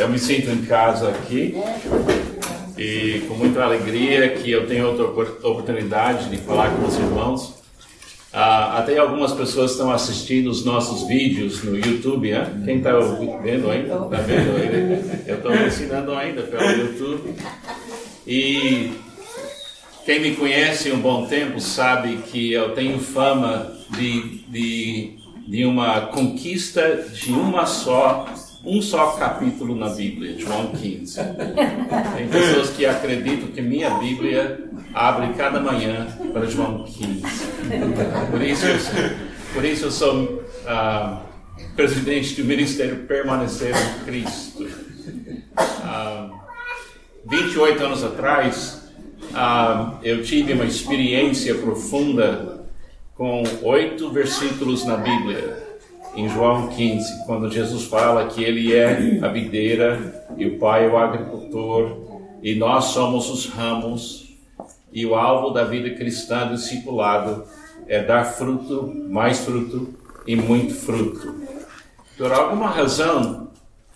Eu me sinto em casa aqui e com muita alegria que eu tenho outra oportunidade de falar com os irmãos. Ah, até algumas pessoas estão assistindo os nossos vídeos no YouTube, né? Quem está vendo ainda? Está vendo ainda? Eu estou ensinando ainda pelo YouTube. E quem me conhece um bom tempo sabe que eu tenho fama de, de, de uma conquista de uma só um só capítulo na Bíblia, João 15. Tem pessoas que acreditam que minha Bíblia abre cada manhã para João 15. Por isso, eu sou, por isso eu sou uh, presidente do Ministério Permanecer em Cristo. Uh, 28 anos atrás, uh, eu tive uma experiência profunda com oito versículos na Bíblia em João 15, quando Jesus fala que ele é a videira e o Pai é o agricultor e nós somos os ramos e o alvo da vida cristã discipulado é dar fruto, mais fruto e muito fruto. Por alguma razão,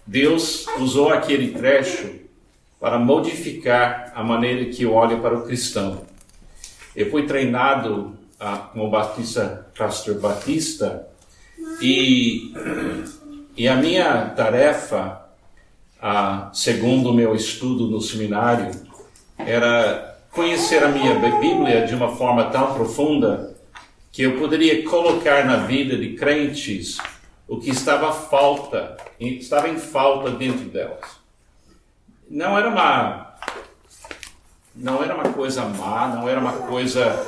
Deus usou aquele trecho para modificar a maneira que eu olho para o cristão. Eu fui treinado ah, como Batista, pastor Batista e, e a minha tarefa, segundo o meu estudo no seminário, era conhecer a minha Bíblia de uma forma tão profunda que eu poderia colocar na vida de crentes o que estava falta, estava em falta dentro delas. Não era uma não era uma coisa má, não era uma coisa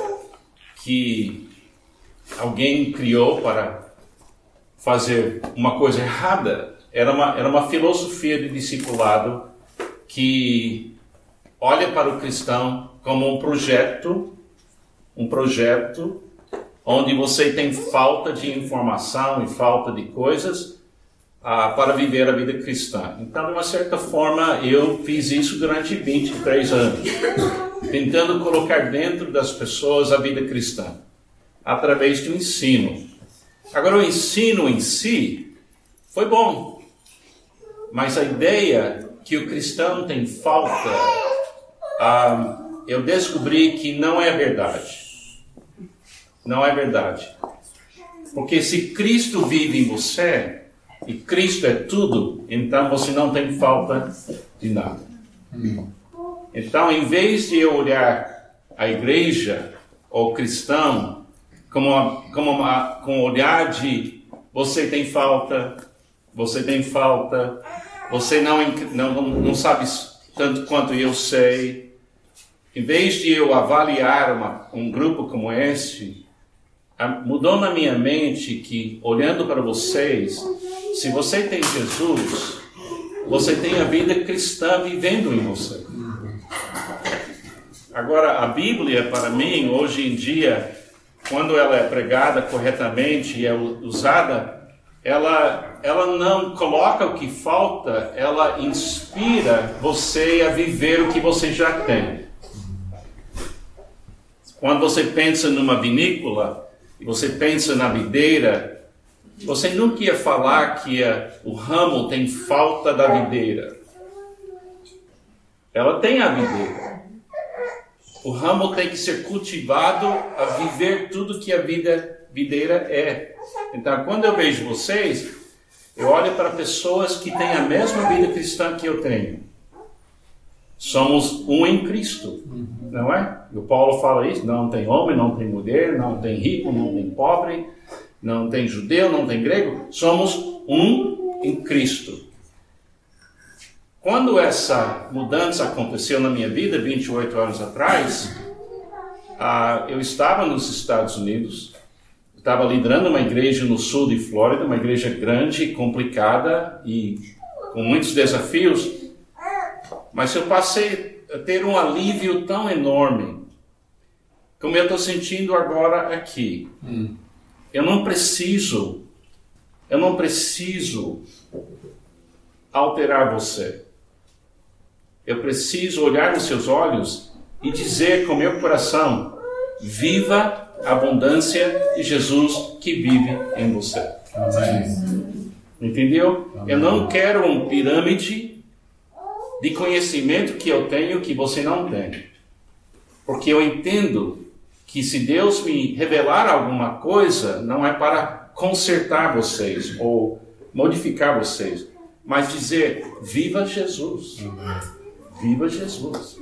que alguém criou para fazer uma coisa errada. Era uma, era uma filosofia de discipulado que olha para o cristão como um projeto, um projeto onde você tem falta de informação e falta de coisas ah, para viver a vida cristã. Então, de uma certa forma, eu fiz isso durante 23 anos, tentando colocar dentro das pessoas a vida cristã, através do ensino. Agora, o ensino em si foi bom, mas a ideia que o cristão tem falta, ah, eu descobri que não é verdade. Não é verdade. Porque se Cristo vive em você, e Cristo é tudo, então você não tem falta de nada. Então, em vez de eu olhar a igreja ou cristão como, uma, como uma, com um olhar de você tem falta, você tem falta, você não, não, não sabe tanto quanto eu sei. Em vez de eu avaliar uma, um grupo como este, mudou na minha mente que, olhando para vocês, se você tem Jesus, você tem a vida cristã vivendo em você. Agora, a Bíblia, para mim, hoje em dia, quando ela é pregada corretamente e é usada, ela, ela não coloca o que falta, ela inspira você a viver o que você já tem. Quando você pensa numa vinícola, você pensa na videira, você nunca ia falar que o ramo tem falta da videira. Ela tem a videira. O ramo tem que ser cultivado a viver tudo que a vida videira é. Então, quando eu vejo vocês, eu olho para pessoas que têm a mesma vida cristã que eu tenho. Somos um em Cristo, não é? E o Paulo fala isso: não tem homem, não tem mulher, não tem rico, não tem pobre, não tem judeu, não tem grego. Somos um em Cristo. Quando essa mudança aconteceu na minha vida, 28 anos atrás, ah, eu estava nos Estados Unidos, estava liderando uma igreja no sul de Flórida, uma igreja grande, complicada e com muitos desafios, mas eu passei a ter um alívio tão enorme, como eu estou sentindo agora aqui. Hum. Eu não preciso, eu não preciso alterar você. Eu preciso olhar nos seus olhos e dizer com meu coração: viva a abundância de Jesus que vive em você. Amém. Entendeu? Amém. Eu não quero um pirâmide de conhecimento que eu tenho que você não tem. Porque eu entendo que se Deus me revelar alguma coisa, não é para consertar vocês ou modificar vocês, mas dizer: viva Jesus. Viva Jesus.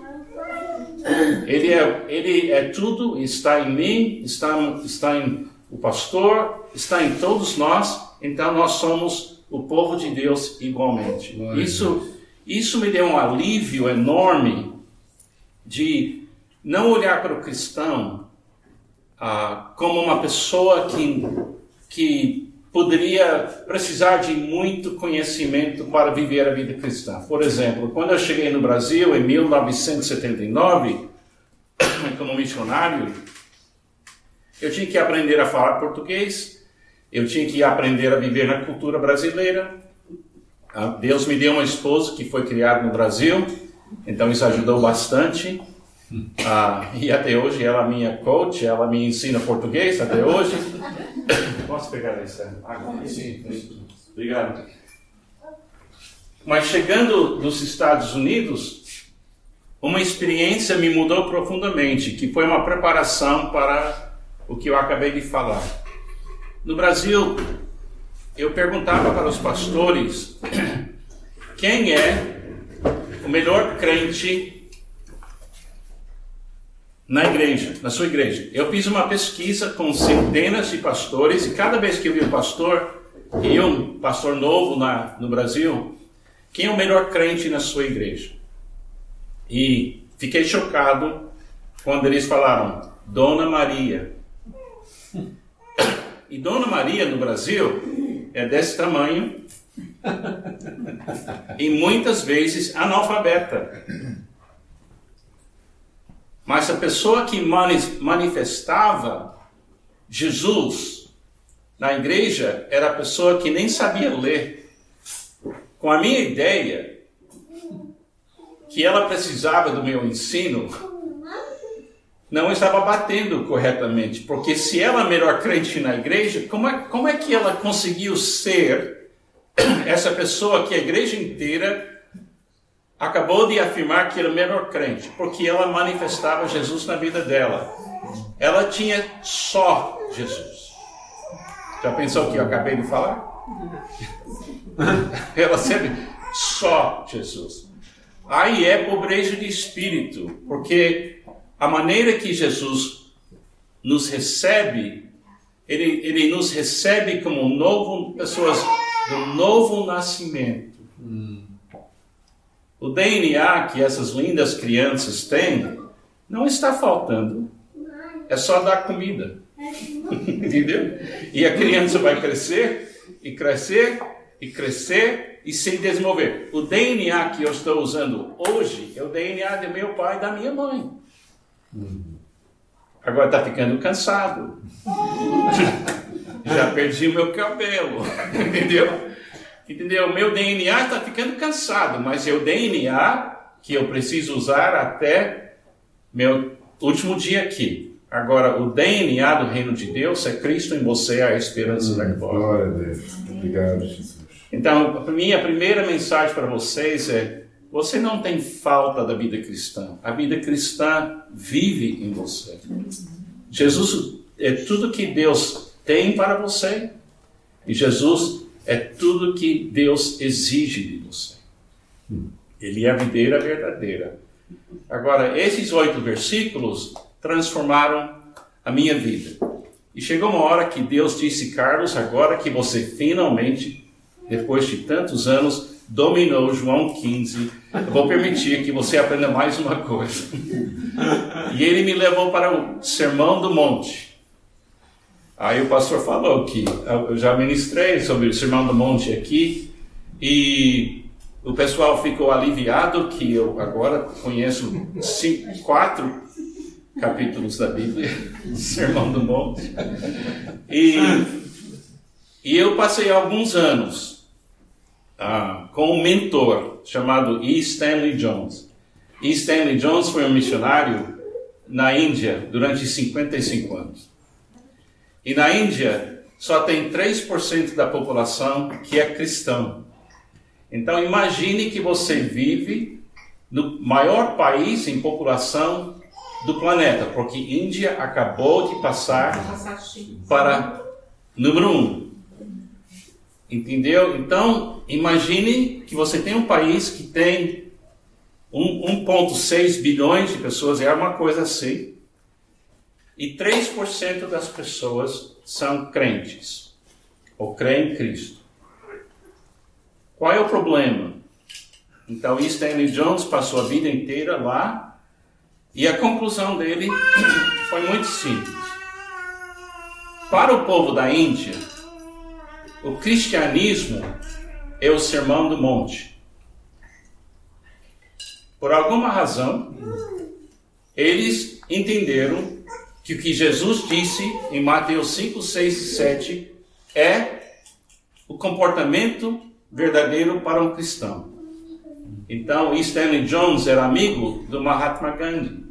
Ele é, ele é tudo, está em mim, está, está em o pastor, está em todos nós, então nós somos o povo de Deus igualmente. Isso, isso me deu um alívio enorme de não olhar para o cristão ah, como uma pessoa que, que poderia precisar de muito conhecimento para viver a vida cristã. Por exemplo, quando eu cheguei no Brasil em 1979, como missionário, eu tinha que aprender a falar português, eu tinha que aprender a viver na cultura brasileira. Ah, Deus me deu uma esposa que foi criada no Brasil, então isso ajudou bastante. Ah, e até hoje ela é minha coach, ela me ensina português até hoje. Posso pegar isso? Água? Sim, obrigado. Mas chegando dos Estados Unidos, uma experiência me mudou profundamente, que foi uma preparação para o que eu acabei de falar. No Brasil, eu perguntava para os pastores quem é o melhor crente na igreja, na sua igreja. Eu fiz uma pesquisa com centenas de pastores e cada vez que eu vi um pastor, e um pastor novo na, no Brasil, quem é o melhor crente na sua igreja? E fiquei chocado quando eles falaram Dona Maria. E Dona Maria no Brasil é desse tamanho e muitas vezes analfabeta. Mas a pessoa que manifestava Jesus na igreja era a pessoa que nem sabia ler. Com a minha ideia que ela precisava do meu ensino, não estava batendo corretamente. Porque se ela é melhor crente na igreja, como é, como é que ela conseguiu ser essa pessoa que a igreja inteira acabou de afirmar que era o melhor crente, porque ela manifestava Jesus na vida dela. Ela tinha só Jesus. Já pensou o que eu acabei de falar? ela sempre só Jesus. Aí é pobreza de espírito, porque a maneira que Jesus nos recebe, ele, ele nos recebe como novo, pessoas do novo nascimento. O DNA que essas lindas crianças têm não está faltando. É só dar comida. Entendeu? E a criança vai crescer e crescer e crescer e se desenvolver. O DNA que eu estou usando hoje é o DNA de meu pai e da minha mãe. Agora está ficando cansado. Já perdi o meu cabelo. Entendeu? Entendeu? Meu DNA está ficando cansado, mas é o DNA que eu preciso usar até meu último dia aqui. Agora, o DNA do reino de Deus é Cristo em você, a esperança hum, da glória. Glória a Deus. Obrigado, Jesus. Então, a minha primeira mensagem para vocês é: você não tem falta da vida cristã. A vida cristã vive em você. Jesus é tudo que Deus tem para você. E Jesus é tudo que Deus exige de você. Ele é a videira verdadeira. Agora, esses oito versículos transformaram a minha vida. E chegou uma hora que Deus disse, Carlos, agora que você finalmente, depois de tantos anos, dominou João 15, eu vou permitir que você aprenda mais uma coisa. e ele me levou para o Sermão do Monte. Aí o pastor falou que eu já ministrei sobre o Sermão do Monte aqui e o pessoal ficou aliviado que eu agora conheço cinco, quatro capítulos da Bíblia, Sermão do Monte. E, e eu passei alguns anos ah, com um mentor chamado E. Stanley Jones. E. Stanley Jones foi um missionário na Índia durante 55 anos. E na Índia, só tem 3% da população que é cristão. Então imagine que você vive no maior país em população do planeta, porque Índia acabou de passar para número um. Entendeu? Então, imagine que você tem um país que tem 1,6 bilhões de pessoas, é uma coisa assim, e 3% das pessoas são crentes, ou creem em Cristo. Qual é o problema? Então, Stanley Jones passou a vida inteira lá, e a conclusão dele foi muito simples. Para o povo da Índia, o cristianismo é o sermão do monte. Por alguma razão, eles entenderam que o que Jesus disse em Mateus 5, 6 e 7 é o comportamento verdadeiro para um cristão. Então, Stanley Jones era amigo do Mahatma Gandhi,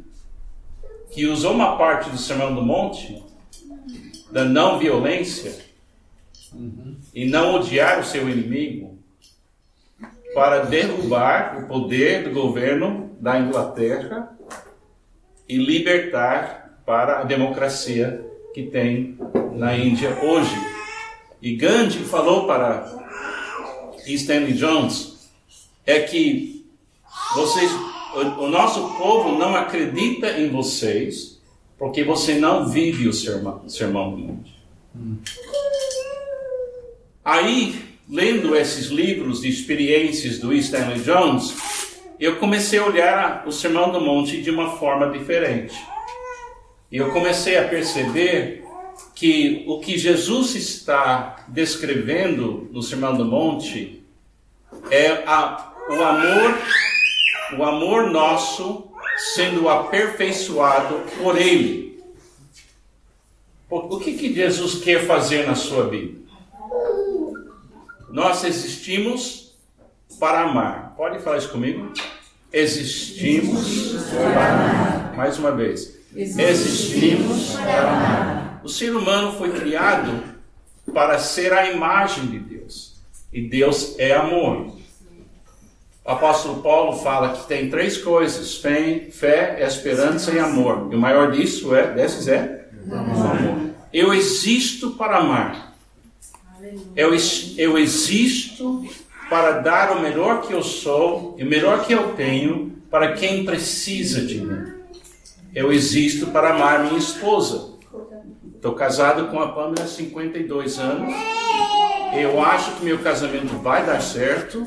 que usou uma parte do Sermão do Monte da não violência uhum. e não odiar o seu inimigo para derrubar o poder do governo da Inglaterra e libertar para a democracia que tem na Índia hoje. E Gandhi falou para Stanley Jones é que vocês, o, o nosso povo não acredita em vocês porque você não vive o sermão, sermão. Hum. Aí, lendo esses livros de experiências do Stanley Jones, eu comecei a olhar o Sermão do Monte de uma forma diferente. E eu comecei a perceber que o que Jesus está descrevendo no Sermão do Monte é a, o amor, o amor nosso sendo aperfeiçoado por Ele. O que, que Jesus quer fazer na sua vida? Nós existimos para amar. Pode falar isso comigo? Existimos para amar. Mais uma vez. Existimos para amar. O ser humano foi criado para ser a imagem de Deus. E Deus é amor. O apóstolo Paulo fala que tem três coisas: fé, fé esperança e amor. E o maior disso é, desses é amor. Eu existo para amar. Eu, eu existo para dar o melhor que eu sou e o melhor que eu tenho para quem precisa de mim. Eu existo para amar minha esposa. Estou casado com a Pamela há 52 anos. Eu acho que meu casamento vai dar certo.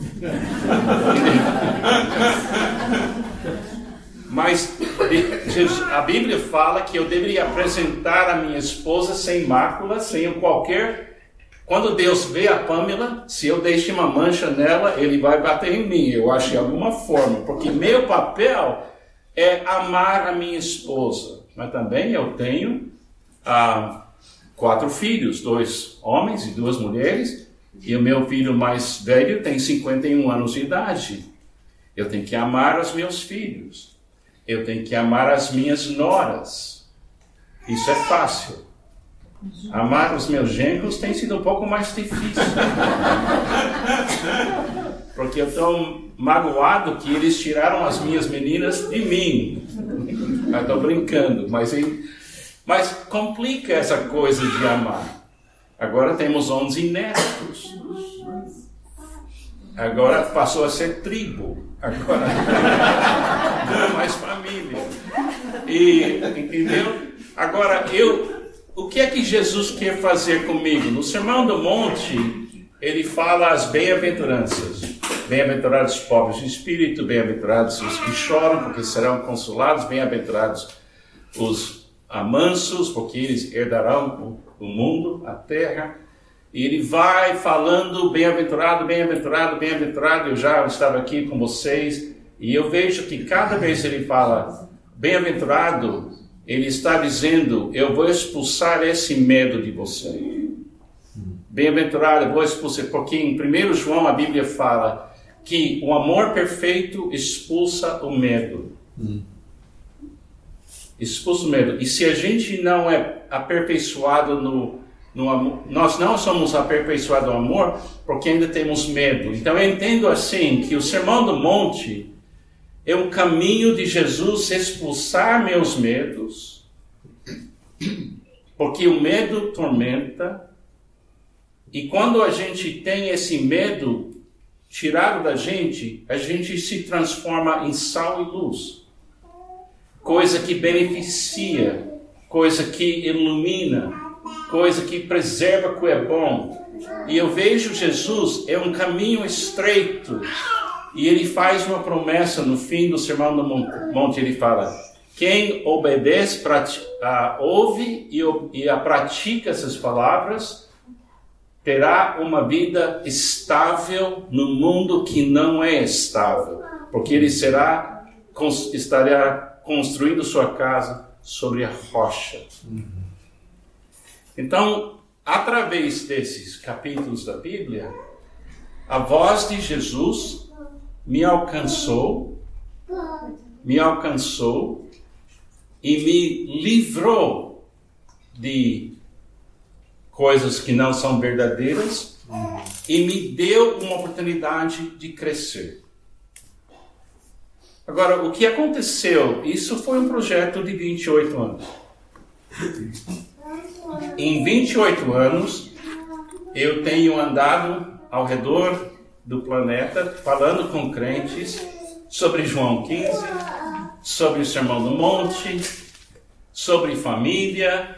Mas a Bíblia fala que eu deveria apresentar a minha esposa sem mácula, sem qualquer. Quando Deus vê a Pamela, se eu deixo uma mancha nela, ele vai bater em mim, eu acho de alguma forma, porque meu papel é amar a minha esposa. Mas também eu tenho ah, quatro filhos, dois homens e duas mulheres, e o meu filho mais velho tem 51 anos de idade. Eu tenho que amar os meus filhos. Eu tenho que amar as minhas noras. Isso é fácil. Amar os meus genros tem sido um pouco mais difícil. Porque eu estou magoado que eles tiraram as minhas meninas de mim. Estou brincando, mas mas complica essa coisa de amar. Agora temos 11 netos. Agora passou a ser tribo. Agora não é mais família. E, entendeu? Agora, eu, o que é que Jesus quer fazer comigo? No Sermão do Monte, ele fala as bem-aventuranças. Bem-aventurados os pobres de espírito, bem-aventurados os que choram, porque serão consolados, bem-aventurados os mansos, porque eles herdarão o mundo, a terra. E ele vai falando, bem-aventurado, bem-aventurado, bem-aventurado. Eu já estava aqui com vocês e eu vejo que cada vez ele fala bem-aventurado, ele está dizendo: Eu vou expulsar esse medo de você. Bem-aventurado, eu vou expulsar, porque em 1 João a Bíblia fala que o amor perfeito expulsa o medo. Hum expulso medo. E se a gente não é aperfeiçoado no, no amor, nós não somos aperfeiçoados no amor porque ainda temos medo. Então eu entendo assim que o Sermão do Monte é um caminho de Jesus expulsar meus medos, porque o medo tormenta, e quando a gente tem esse medo tirado da gente, a gente se transforma em sal e luz, coisa que beneficia, coisa que ilumina, coisa que preserva o que é bom. E eu vejo Jesus é um caminho estreito. E ele faz uma promessa no fim do Sermão do Monte. Ele fala: quem obedece, ouve e, e a pratica essas palavras, terá uma vida estável no mundo que não é estável, porque ele será estará construindo sua casa sobre a rocha. Então, através desses capítulos da Bíblia, a voz de Jesus me alcançou, me alcançou e me livrou de coisas que não são verdadeiras e me deu uma oportunidade de crescer. Agora, o que aconteceu? Isso foi um projeto de 28 anos. Em 28 anos, eu tenho andado ao redor do planeta falando com crentes sobre João 15, sobre o Sermão do Monte, sobre família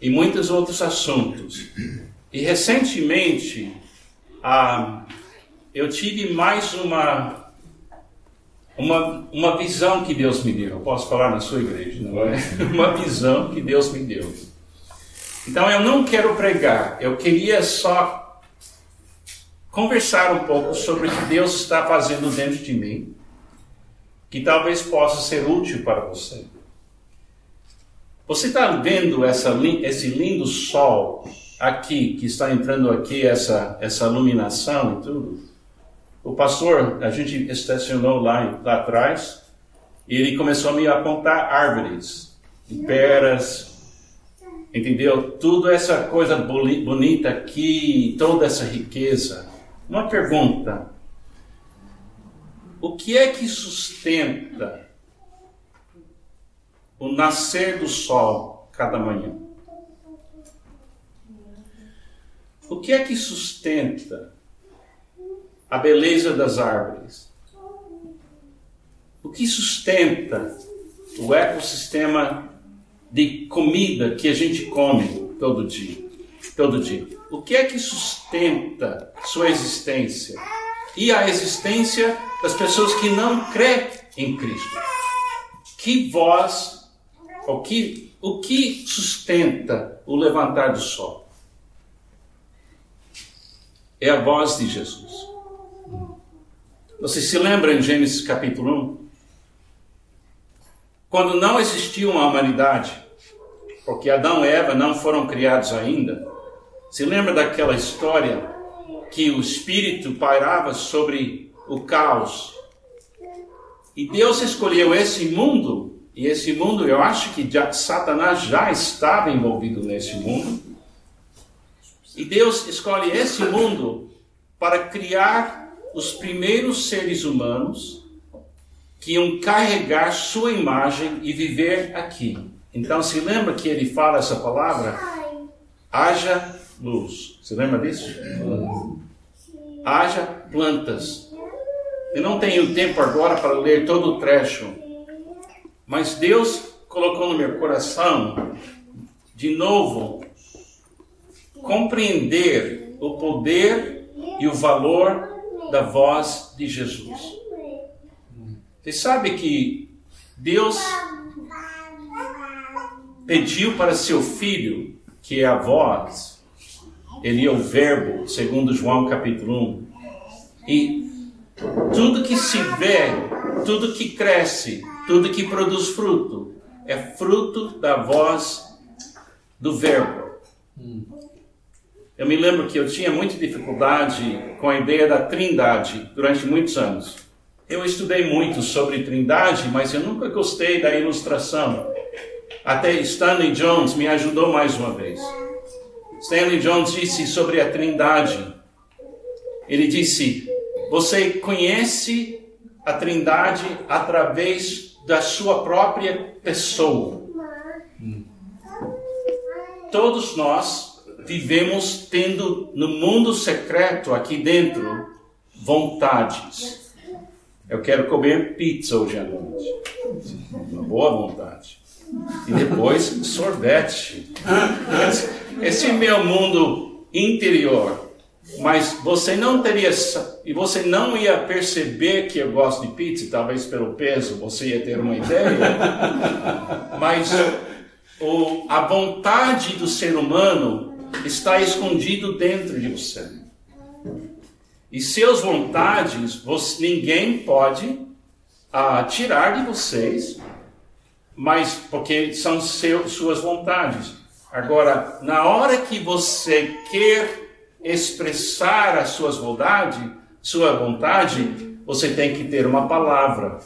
e muitos outros assuntos. E recentemente, ah, eu tive mais uma uma, uma visão que Deus me deu. Eu posso falar na sua igreja, não é? Uma visão que Deus me deu. Então eu não quero pregar, eu queria só conversar um pouco sobre o que Deus está fazendo dentro de mim, que talvez possa ser útil para você. Você está vendo essa, esse lindo sol aqui, que está entrando aqui, essa, essa iluminação e tudo? O pastor, a gente estacionou lá, lá atrás, e ele começou a me apontar árvores, peras, Entendeu? Tudo essa coisa bonita aqui, toda essa riqueza. Uma pergunta: o que é que sustenta o nascer do sol cada manhã? O que é que sustenta a beleza das árvores? O que sustenta o ecossistema de comida que a gente come todo dia. Todo dia. O que é que sustenta sua existência? E a existência das pessoas que não crê em Cristo. Que voz, o que, o que sustenta o levantar do sol? É a voz de Jesus. Você se lembra em Gênesis capítulo 1? Quando não existia uma humanidade, porque Adão e Eva não foram criados ainda, se lembra daquela história que o Espírito pairava sobre o caos? E Deus escolheu esse mundo, e esse mundo, eu acho que já, Satanás já estava envolvido nesse mundo. E Deus escolhe esse mundo para criar os primeiros seres humanos que iam carregar sua imagem e viver aqui. Então, se lembra que ele fala essa palavra? Haja luz. Se lembra disso? Haja plantas. Eu não tenho tempo agora para ler todo o trecho, mas Deus colocou no meu coração, de novo, compreender o poder e o valor da voz de Jesus. Você sabe que Deus pediu para seu filho, que é a voz, ele é o verbo, segundo João capítulo 1. E tudo que se vê, tudo que cresce, tudo que produz fruto, é fruto da voz do verbo. Eu me lembro que eu tinha muita dificuldade com a ideia da trindade durante muitos anos. Eu estudei muito sobre Trindade, mas eu nunca gostei da ilustração. Até Stanley Jones me ajudou mais uma vez. Stanley Jones disse sobre a Trindade. Ele disse: Você conhece a Trindade através da sua própria pessoa. Todos nós vivemos tendo no mundo secreto aqui dentro vontades. Eu quero comer pizza hoje à noite. Uma boa vontade. E depois sorvete. Esse meu mundo interior. Mas você não teria e você não ia perceber que eu gosto de pizza, talvez pelo peso, você ia ter uma ideia. Mas o, a vontade do ser humano está escondido dentro de você. E seus vontades, você, ninguém pode ah, tirar de vocês, mas porque são seu, suas vontades. Agora, na hora que você quer expressar as suas vontades, sua vontade, você tem que ter uma palavra.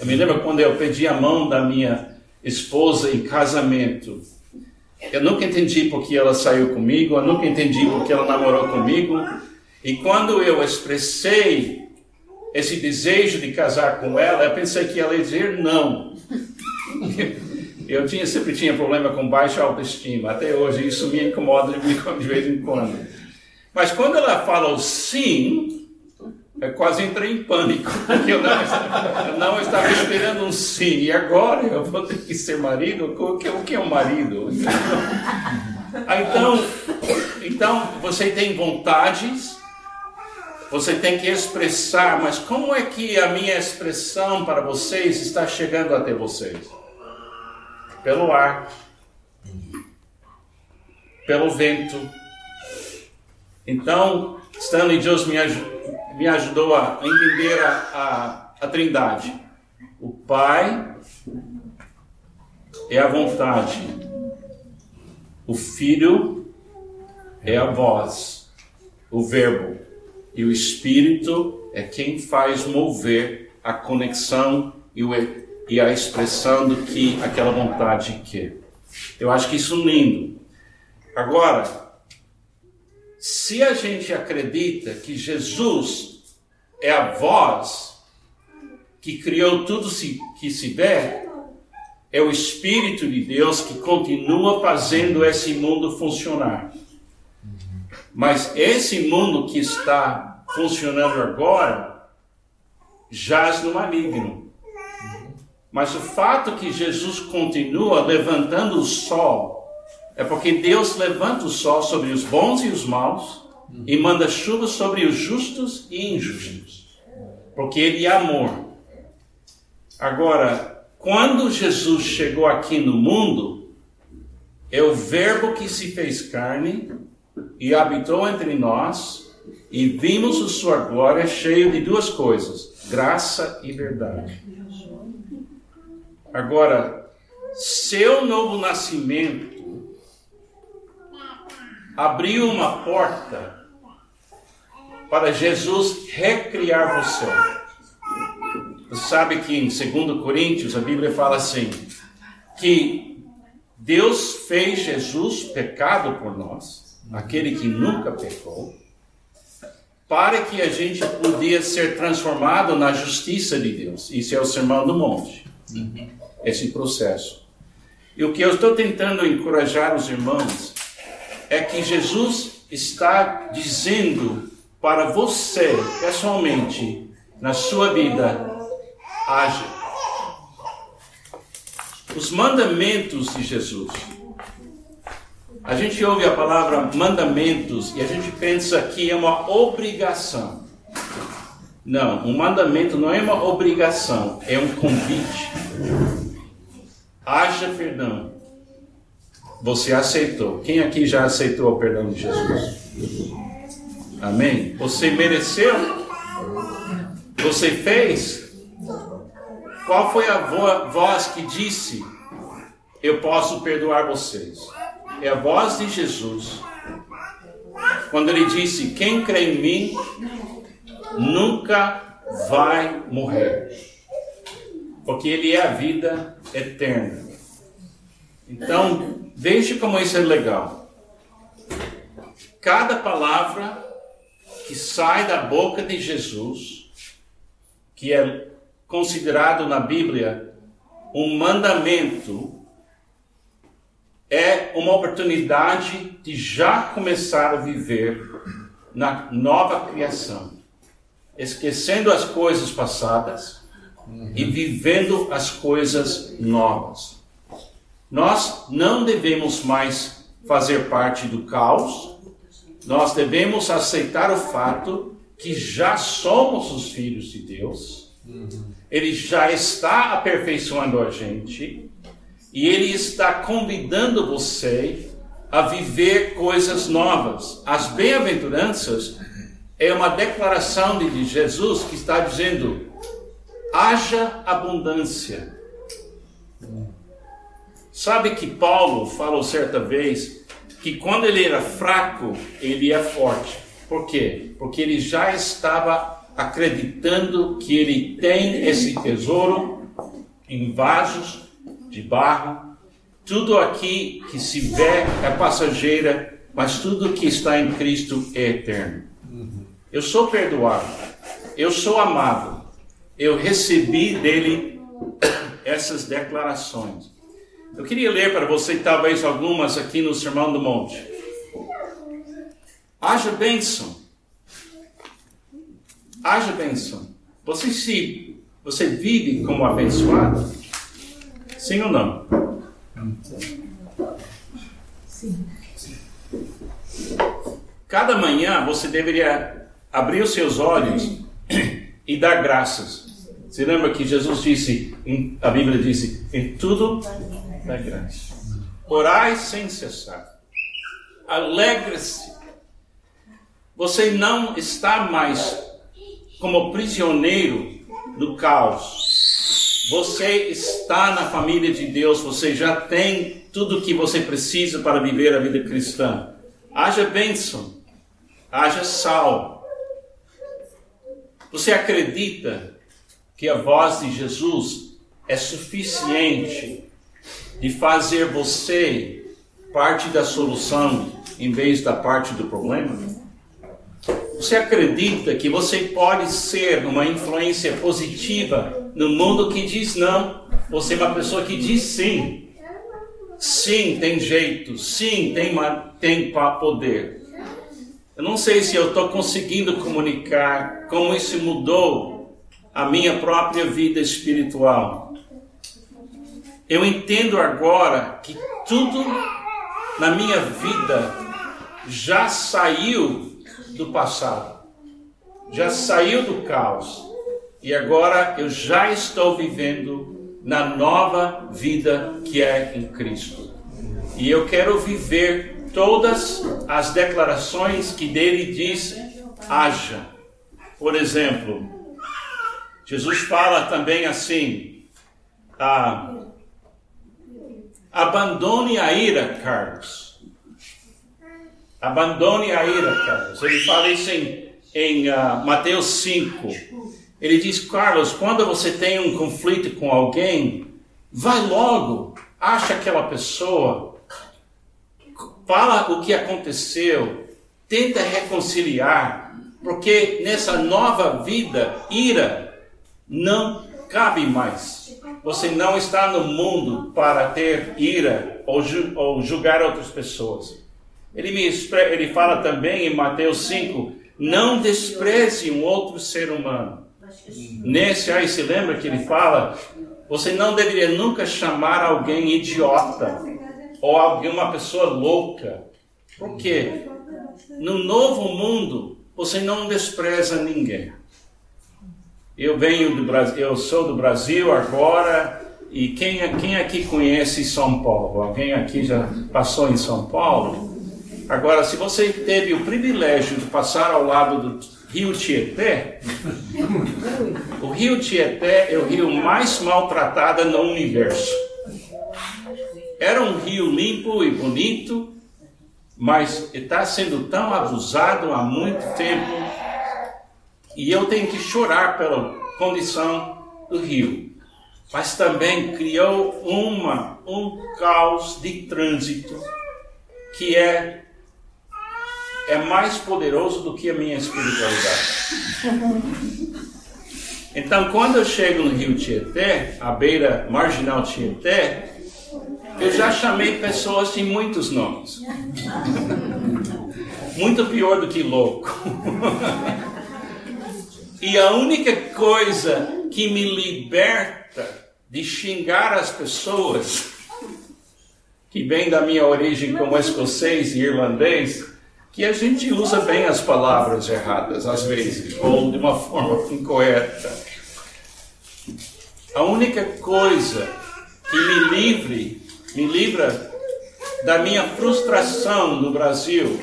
Eu me lembro quando eu pedi a mão da minha esposa em casamento. Eu nunca entendi porque ela saiu comigo, eu nunca entendi porque ela namorou comigo. E quando eu expressei esse desejo de casar com ela, eu pensei que ela ia dizer não. Eu tinha, sempre tinha problema com baixa autoestima, até hoje isso me incomoda de vez em quando. Mas quando ela fala o sim, eu quase entrei em pânico, porque eu não, eu não estava esperando um sim, e agora eu vou ter que ser marido? O que, o que é um marido? Então, então, você tem vontades, você tem que expressar, mas como é que a minha expressão para vocês está chegando até vocês? Pelo ar, pelo vento. Então, Stanley Jones me, me ajudou a entender a, a, a Trindade. O Pai é a vontade, o Filho é a voz, o Verbo, e o Espírito é quem faz mover a conexão e o e a expressão do que aquela vontade quer. Eu acho que isso é lindo. Agora, se a gente acredita que Jesus é a voz que criou tudo que se vê, é o Espírito de Deus que continua fazendo esse mundo funcionar. Mas esse mundo que está funcionando agora jaz no maligno. Mas o fato que Jesus continua levantando o sol é porque Deus levanta o sol sobre os bons e os maus e manda chuva sobre os justos e injustos. Porque Ele é amor. Agora, quando Jesus chegou aqui no mundo, é o Verbo que se fez carne e habitou entre nós, e vimos a sua glória cheio de duas coisas: graça e verdade. Agora, seu novo nascimento abriu uma porta para Jesus recriar você. Você sabe que em 2 Coríntios a Bíblia fala assim: que Deus fez Jesus pecado por nós, aquele que nunca pecou, para que a gente podia ser transformado na justiça de Deus. Isso é o Sermão do Monte. Uhum esse processo. E o que eu estou tentando encorajar os irmãos é que Jesus está dizendo para você, pessoalmente, na sua vida, haja. Os mandamentos de Jesus. A gente ouve a palavra mandamentos e a gente pensa que é uma obrigação. Não, um mandamento não é uma obrigação, é um convite haja perdão. Você aceitou. Quem aqui já aceitou o perdão de Jesus? Amém? Você mereceu? Você fez? Qual foi a voz que disse: Eu posso perdoar vocês? É a voz de Jesus. Quando ele disse: Quem crê em mim nunca vai morrer. Porque ele é a vida eterna. Então, veja como isso é legal. Cada palavra que sai da boca de Jesus, que é considerado na Bíblia um mandamento, é uma oportunidade de já começar a viver na nova criação, esquecendo as coisas passadas e vivendo as coisas novas. Nós não devemos mais fazer parte do caos, nós devemos aceitar o fato que já somos os filhos de Deus. Ele já está aperfeiçoando a gente e Ele está convidando você a viver coisas novas. As bem-aventuranças é uma declaração de Jesus que está dizendo: haja abundância. Sabe que Paulo falou certa vez que quando ele era fraco, ele é forte. Por quê? Porque ele já estava acreditando que ele tem esse tesouro em vasos de barro. Tudo aqui que se vê é passageira, mas tudo que está em Cristo é eterno. Eu sou perdoado, eu sou amado, eu recebi dele essas declarações. Eu queria ler para você, talvez algumas aqui no Sermão do Monte. Haja bênção haja bênção. Você se você vive como abençoado? Sim ou não? Sim. Cada manhã você deveria abrir os seus olhos e dar graças. Você lembra que Jesus disse, a Bíblia disse, em tudo dá graça. Orai sem cessar. Alegre-se. Você não está mais como prisioneiro do caos. Você está na família de Deus, você já tem tudo o que você precisa para viver a vida cristã. Haja bênção, haja sal. Você acredita que a voz de Jesus é suficiente de fazer você parte da solução em vez da parte do problema? Você acredita que você pode ser uma influência positiva no mundo que diz não? Você é uma pessoa que diz sim. Sim, tem jeito. Sim, tem, tem poder. Eu não sei se eu estou conseguindo comunicar como isso mudou a minha própria vida espiritual. Eu entendo agora que tudo na minha vida já saiu do passado, já saiu do caos e agora eu já estou vivendo na nova vida que é em Cristo. E eu quero viver todas as declarações que dele diz haja. Por exemplo, Jesus fala também assim: ah, abandone a ira, Carlos Abandone a ira, Carlos. Ele fala isso em, em uh, Mateus 5. Ele diz, Carlos, quando você tem um conflito com alguém, vai logo, acha aquela pessoa, fala o que aconteceu, tenta reconciliar, porque nessa nova vida, ira não cabe mais. Você não está no mundo para ter ira ou, ju ou julgar outras pessoas. Ele, me, ele fala também em Mateus 5: não despreze um outro ser humano. Nesse aí se lembra que ele fala: você não deveria nunca chamar alguém idiota ou alguém uma pessoa louca. Por quê? No novo mundo você não despreza ninguém. Eu venho do Brasil, eu sou do Brasil agora e quem, quem aqui conhece São Paulo? Alguém aqui já passou em São Paulo? Agora, se você teve o privilégio de passar ao lado do rio Tietê, o rio Tietê é o rio mais maltratado no universo. Era um rio limpo e bonito, mas está sendo tão abusado há muito tempo e eu tenho que chorar pela condição do rio. Mas também criou uma, um caos de trânsito que é é mais poderoso do que a minha espiritualidade. Então, quando eu chego no Rio Tietê, à beira marginal Tietê, eu já chamei pessoas de muitos nomes. Muito pior do que louco. e a única coisa que me liberta de xingar as pessoas, que vem da minha origem como escocês e irlandês, que a gente usa bem as palavras erradas às vezes, ou de uma forma incorreta. A única coisa que me livre, me livra da minha frustração no Brasil,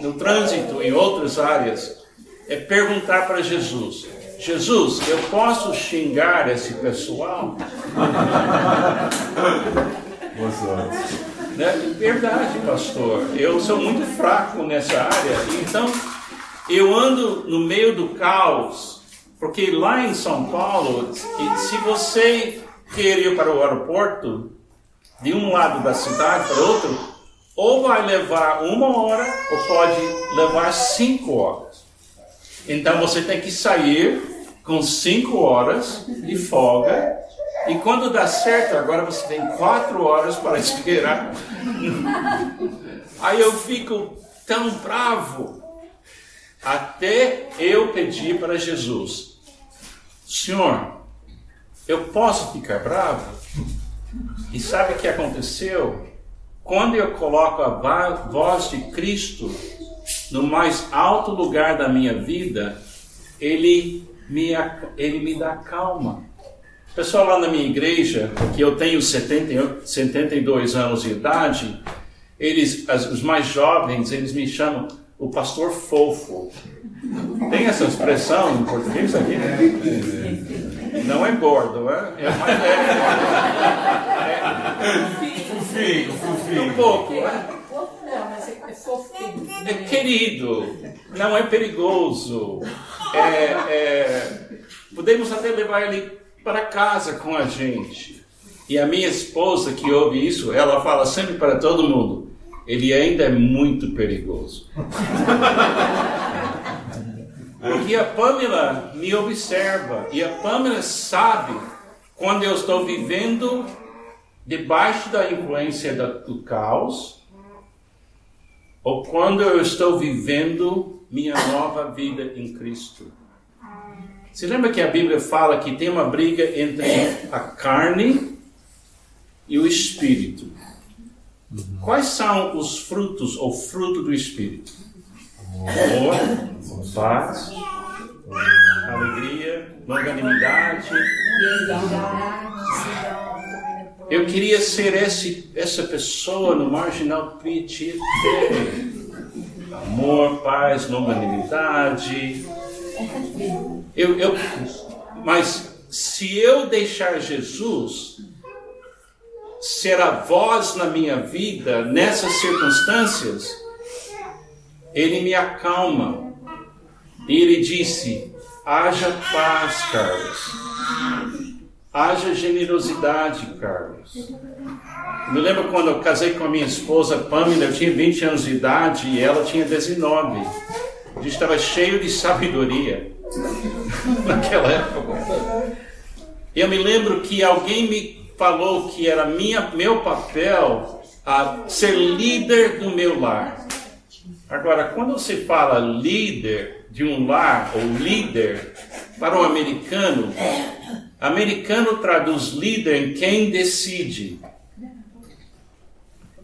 no trânsito em outras áreas, é perguntar para Jesus: Jesus, eu posso xingar esse pessoal? Né? Verdade, pastor. Eu sou muito fraco nessa área. Então, eu ando no meio do caos. Porque lá em São Paulo, se você quer ir para o aeroporto, de um lado da cidade para o outro, ou vai levar uma hora, ou pode levar cinco horas. Então você tem que sair com cinco horas de folga e quando dá certo, agora você tem quatro horas para esperar. Aí eu fico tão bravo. Até eu pedir para Jesus: Senhor, eu posso ficar bravo? E sabe o que aconteceu? Quando eu coloco a voz de Cristo no mais alto lugar da minha vida, ele me, ele me dá calma. O pessoal lá na minha igreja, que eu tenho 70, 72 anos de idade, eles, as, os mais jovens, eles me chamam o pastor fofo. Tem essa expressão em português aqui? É. Não é gordo, é, é mais é, é, fofinho, fofinho. Um pouco, é? É querido, não é perigoso. É, é, podemos até levar ele para casa com a gente. E a minha esposa que ouve isso, ela fala sempre para todo mundo: ele ainda é muito perigoso. Porque a Pamela me observa e a Pamela sabe quando eu estou vivendo debaixo da influência do caos ou quando eu estou vivendo minha nova vida em Cristo. Você lembra que a Bíblia fala que tem uma briga entre a carne e o espírito? Quais são os frutos ou fruto do espírito? Amor, paz, alegria, longanimidade. Eu queria ser esse, essa pessoa no marginal Pietite. Amor, paz, longanimidade eu, eu, mas se eu deixar Jesus ser a voz na minha vida nessas circunstâncias, ele me acalma. E ele disse: haja paz, Carlos. Haja generosidade, Carlos. Eu me lembro quando eu casei com a minha esposa Pamela, eu tinha 20 anos de idade e ela tinha 19. A gente estava cheio de sabedoria naquela época. Eu me lembro que alguém me falou que era minha, meu papel a ser líder do meu lar. Agora, quando você fala líder de um lar ou líder para o um americano, americano traduz líder em quem decide.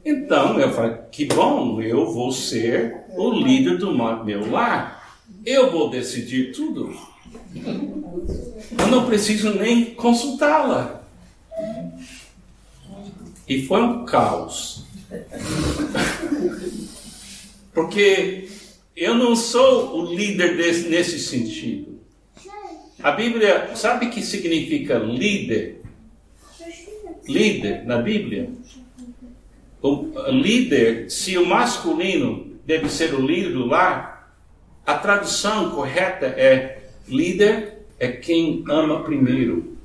Então eu falei, que bom, eu vou ser o líder do meu lar. Eu vou decidir tudo. Eu não preciso nem consultá-la. E foi um caos. Porque eu não sou o líder desse, nesse sentido. A Bíblia, sabe o que significa líder? Líder na Bíblia? o líder, se o masculino deve ser o líder do lar, a tradução correta é líder é quem ama primeiro.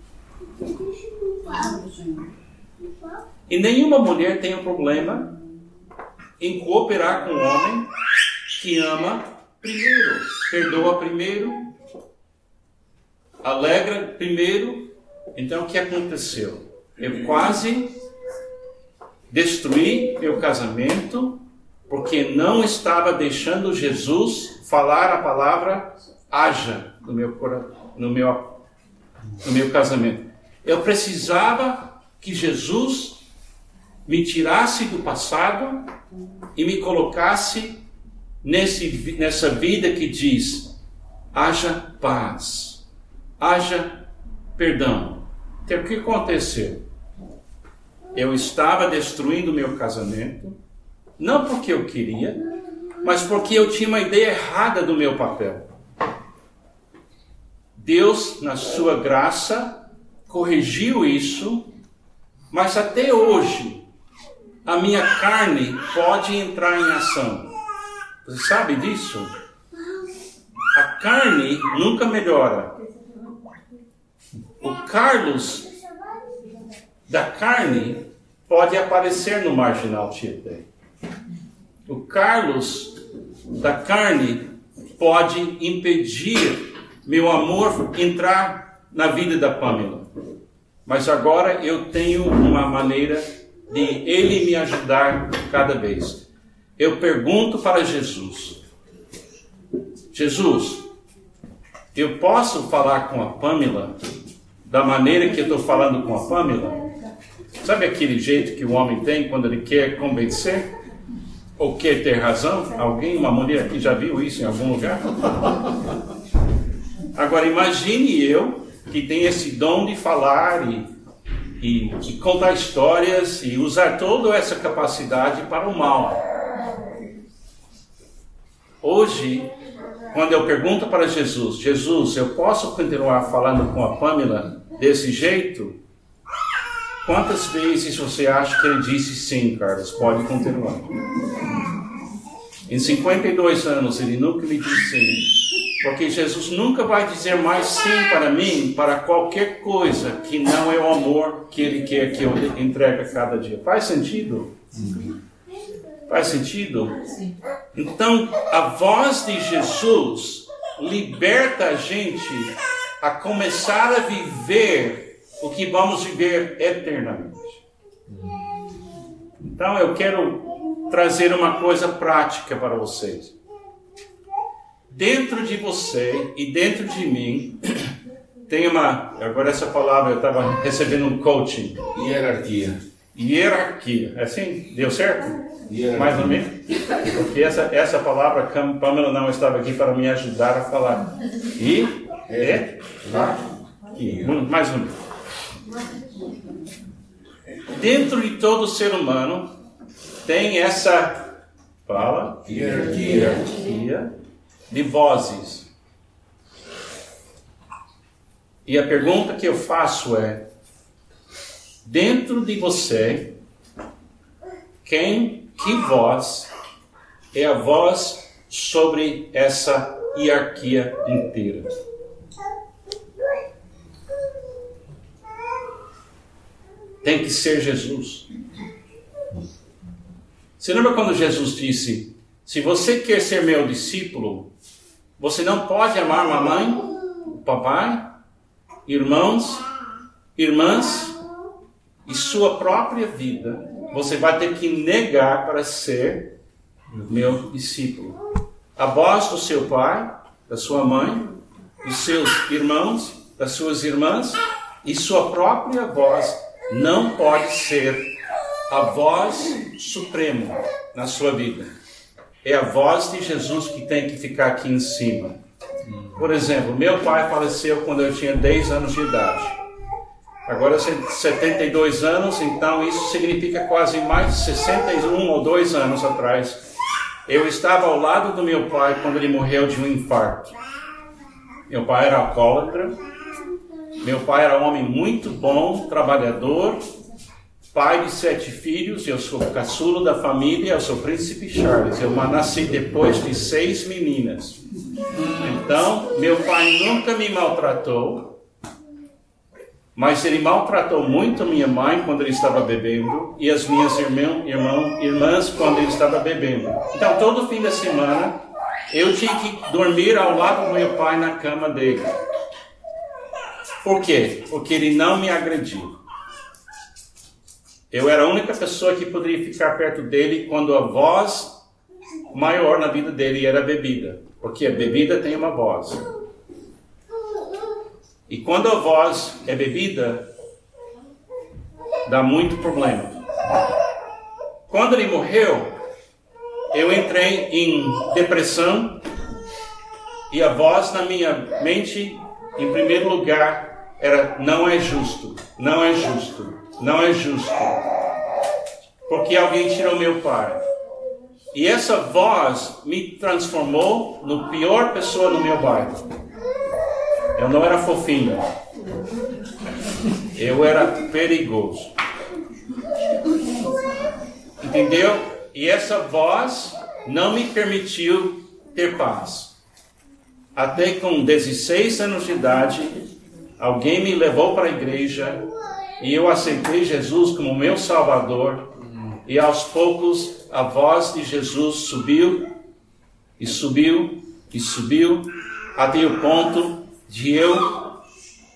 E nenhuma mulher tem um problema em cooperar com um homem que ama primeiro, perdoa primeiro. Alegra primeiro. Então o que aconteceu? Eu quase destruí meu casamento porque não estava deixando Jesus falar a palavra haja no meu no meu no meu casamento. Eu precisava que Jesus me tirasse do passado e me colocasse nesse, nessa vida que diz: haja paz, haja perdão. Então, o que aconteceu? Eu estava destruindo meu casamento, não porque eu queria, mas porque eu tinha uma ideia errada do meu papel. Deus, na sua graça, corrigiu isso, mas até hoje a minha carne pode entrar em ação. Você sabe disso? A carne nunca melhora. O Carlos da carne pode aparecer no marginal Tietê. O Carlos da carne pode impedir meu amor entrar na vida da Pamela. Mas agora eu tenho uma maneira de ele me ajudar cada vez. Eu pergunto para Jesus: Jesus, eu posso falar com a Pamela da maneira que eu estou falando com a Pamela? Sabe aquele jeito que o homem tem quando ele quer convencer? Ou quer ter razão? Alguém, uma mulher aqui já viu isso em algum lugar? Agora imagine eu que tenho esse dom de falar e, e, e contar histórias e usar toda essa capacidade para o mal. Hoje, quando eu pergunto para Jesus, Jesus, eu posso continuar falando com a Pamela desse jeito? Quantas vezes você acha que ele disse sim, Carlos? Pode continuar. Em 52 anos ele nunca me disse sim. Porque Jesus nunca vai dizer mais sim para mim, para qualquer coisa que não é o amor que ele quer que eu entregue a cada dia. Faz sentido? Faz sentido? Então, a voz de Jesus liberta a gente a começar a viver o que vamos viver eternamente. Então eu quero trazer uma coisa prática para vocês. Dentro de você e dentro de mim tem uma. Agora essa palavra eu estava recebendo um coaching. Hierarquia. Hierarquia. É assim? Deu certo? Hierarquia. Mais ou menos? Porque essa, essa palavra, Pamela não estava aqui para me ajudar a falar. E é. Mais ou menos. Dentro de todo ser humano tem essa fala hierarquia de vozes. E a pergunta que eu faço é: dentro de você, quem, que voz é a voz sobre essa hierarquia inteira? Tem que ser Jesus. Você lembra quando Jesus disse: Se você quer ser meu discípulo, você não pode amar mamãe, papai, irmãos, irmãs e sua própria vida. Você vai ter que negar para ser meu discípulo. A voz do seu pai, da sua mãe, dos seus irmãos, das suas irmãs e sua própria voz não pode ser a voz suprema na sua vida. É a voz de Jesus que tem que ficar aqui em cima. Por exemplo, meu pai faleceu quando eu tinha 10 anos de idade. Agora 72 anos, então isso significa quase mais de 61 ou 2 anos atrás. Eu estava ao lado do meu pai quando ele morreu de um infarto. Meu pai era alcoólatra, meu pai era um homem muito bom, trabalhador, pai de sete filhos, eu sou caçulo da família, eu sou príncipe Charles. Eu nasci depois de seis meninas. Então, meu pai nunca me maltratou, mas ele maltratou muito minha mãe quando ele estava bebendo e as minhas irmão, irmão, irmãs quando ele estava bebendo. Então, todo fim da semana, eu tinha que dormir ao lado do meu pai na cama dele. Por quê? Porque ele não me agrediu. Eu era a única pessoa que poderia ficar perto dele quando a voz maior na vida dele era a bebida. Porque a bebida tem uma voz. E quando a voz é bebida, dá muito problema. Quando ele morreu, eu entrei em depressão e a voz na minha mente, em primeiro lugar, era: não é justo, não é justo, não é justo, porque alguém tirou meu pai. E essa voz me transformou no pior pessoa no meu bairro. Eu não era fofinho. Eu era perigoso. Entendeu? E essa voz não me permitiu ter paz. Até com 16 anos de idade, alguém me levou para a igreja e eu aceitei Jesus como meu Salvador. E aos poucos a voz de Jesus subiu e subiu e subiu até o ponto de eu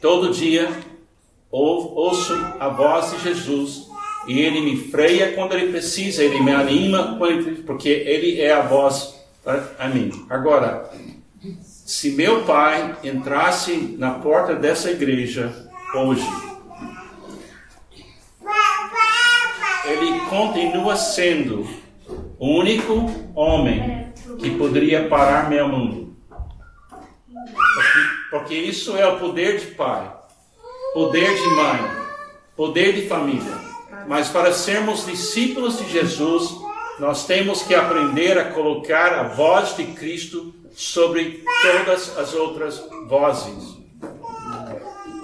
todo dia ouço a voz de Jesus e ele me freia quando ele precisa, ele me anima porque ele é a voz a mim. Agora, se meu pai entrasse na porta dessa igreja hoje, ele continua sendo o único homem que poderia parar meu mundo. Porque, porque isso é o poder de pai, poder de mãe, poder de família. Mas para sermos discípulos de Jesus, nós temos que aprender a colocar a voz de Cristo sobre todas as outras vozes.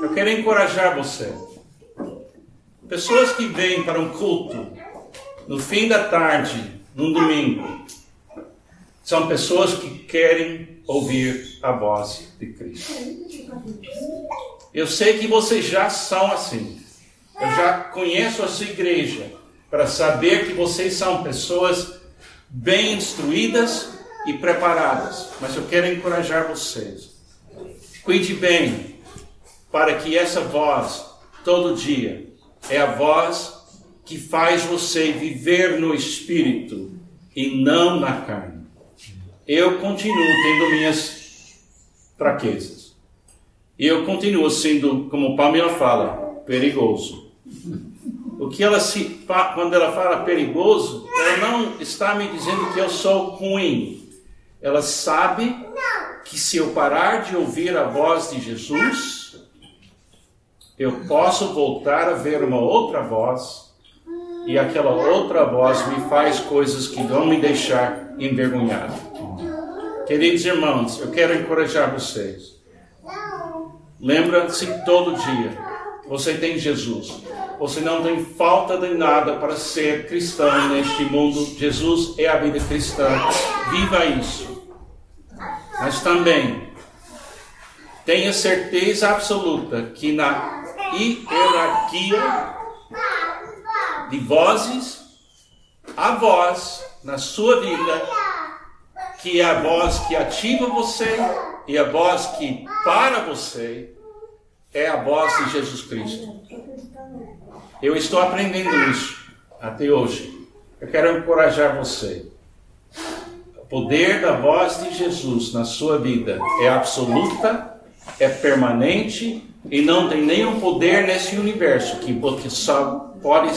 Eu quero encorajar você. Pessoas que vêm para um culto no fim da tarde, num domingo, são pessoas que querem ouvir a voz de Cristo. Eu sei que vocês já são assim. Eu já conheço a sua igreja para saber que vocês são pessoas bem instruídas e preparadas. Mas eu quero encorajar vocês. Cuide bem para que essa voz, todo dia, é a voz que faz você viver no espírito e não na carne. Eu continuo tendo minhas fraquezas. Eu continuo sendo, como Pamela fala, perigoso. O que ela se quando ela fala perigoso, ela não está me dizendo que eu sou ruim. Ela sabe que se eu parar de ouvir a voz de Jesus, eu posso voltar a ver uma outra voz e aquela outra voz me faz coisas que vão me deixar envergonhado. Queridos irmãos, eu quero encorajar vocês. Lembra-se todo dia você tem Jesus. Você não tem falta de nada para ser cristão neste mundo. Jesus é a vida cristã. Viva isso. Mas também tenha certeza absoluta que na hierarquia de vozes, a voz na sua vida, que é a voz que ativa você e a voz que para você, é a voz de Jesus Cristo. Eu estou aprendendo isso até hoje. Eu quero encorajar você. O poder da voz de Jesus na sua vida é absoluta, é permanente e não tem nenhum poder nesse universo que, só pode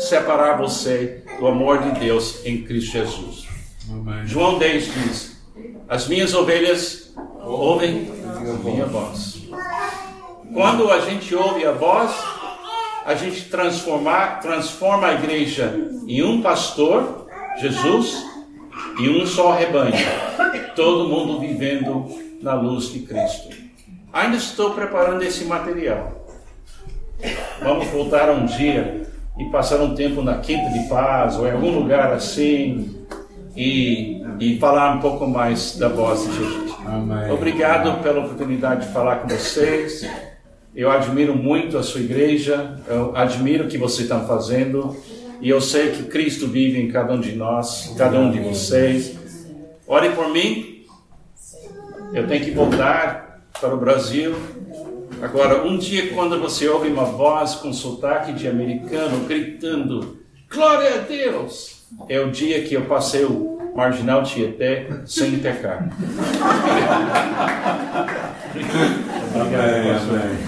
separar você do amor de Deus em Cristo Jesus. Amém. João 10 diz: As minhas ovelhas ouvem a minha voz. Quando a gente ouve a voz, a gente transforma, transforma a igreja em um pastor, Jesus, e um só rebanho. Todo mundo vivendo na luz de Cristo. Ainda estou preparando esse material. Vamos voltar um dia e passar um tempo na Quinta de Paz ou em algum lugar assim e, e falar um pouco mais da voz de Jesus. Amém. Obrigado pela oportunidade de falar com vocês. Eu admiro muito a sua igreja, eu admiro o que você está fazendo e eu sei que Cristo vive em cada um de nós, cada um de vocês. Ore por mim. Eu tenho que voltar para o Brasil. Agora, um dia, quando você ouve uma voz com sotaque de americano gritando: Glória a Deus! É o dia que eu passei o Marginal Tietê sem pecar. Obrigado, amém, amém.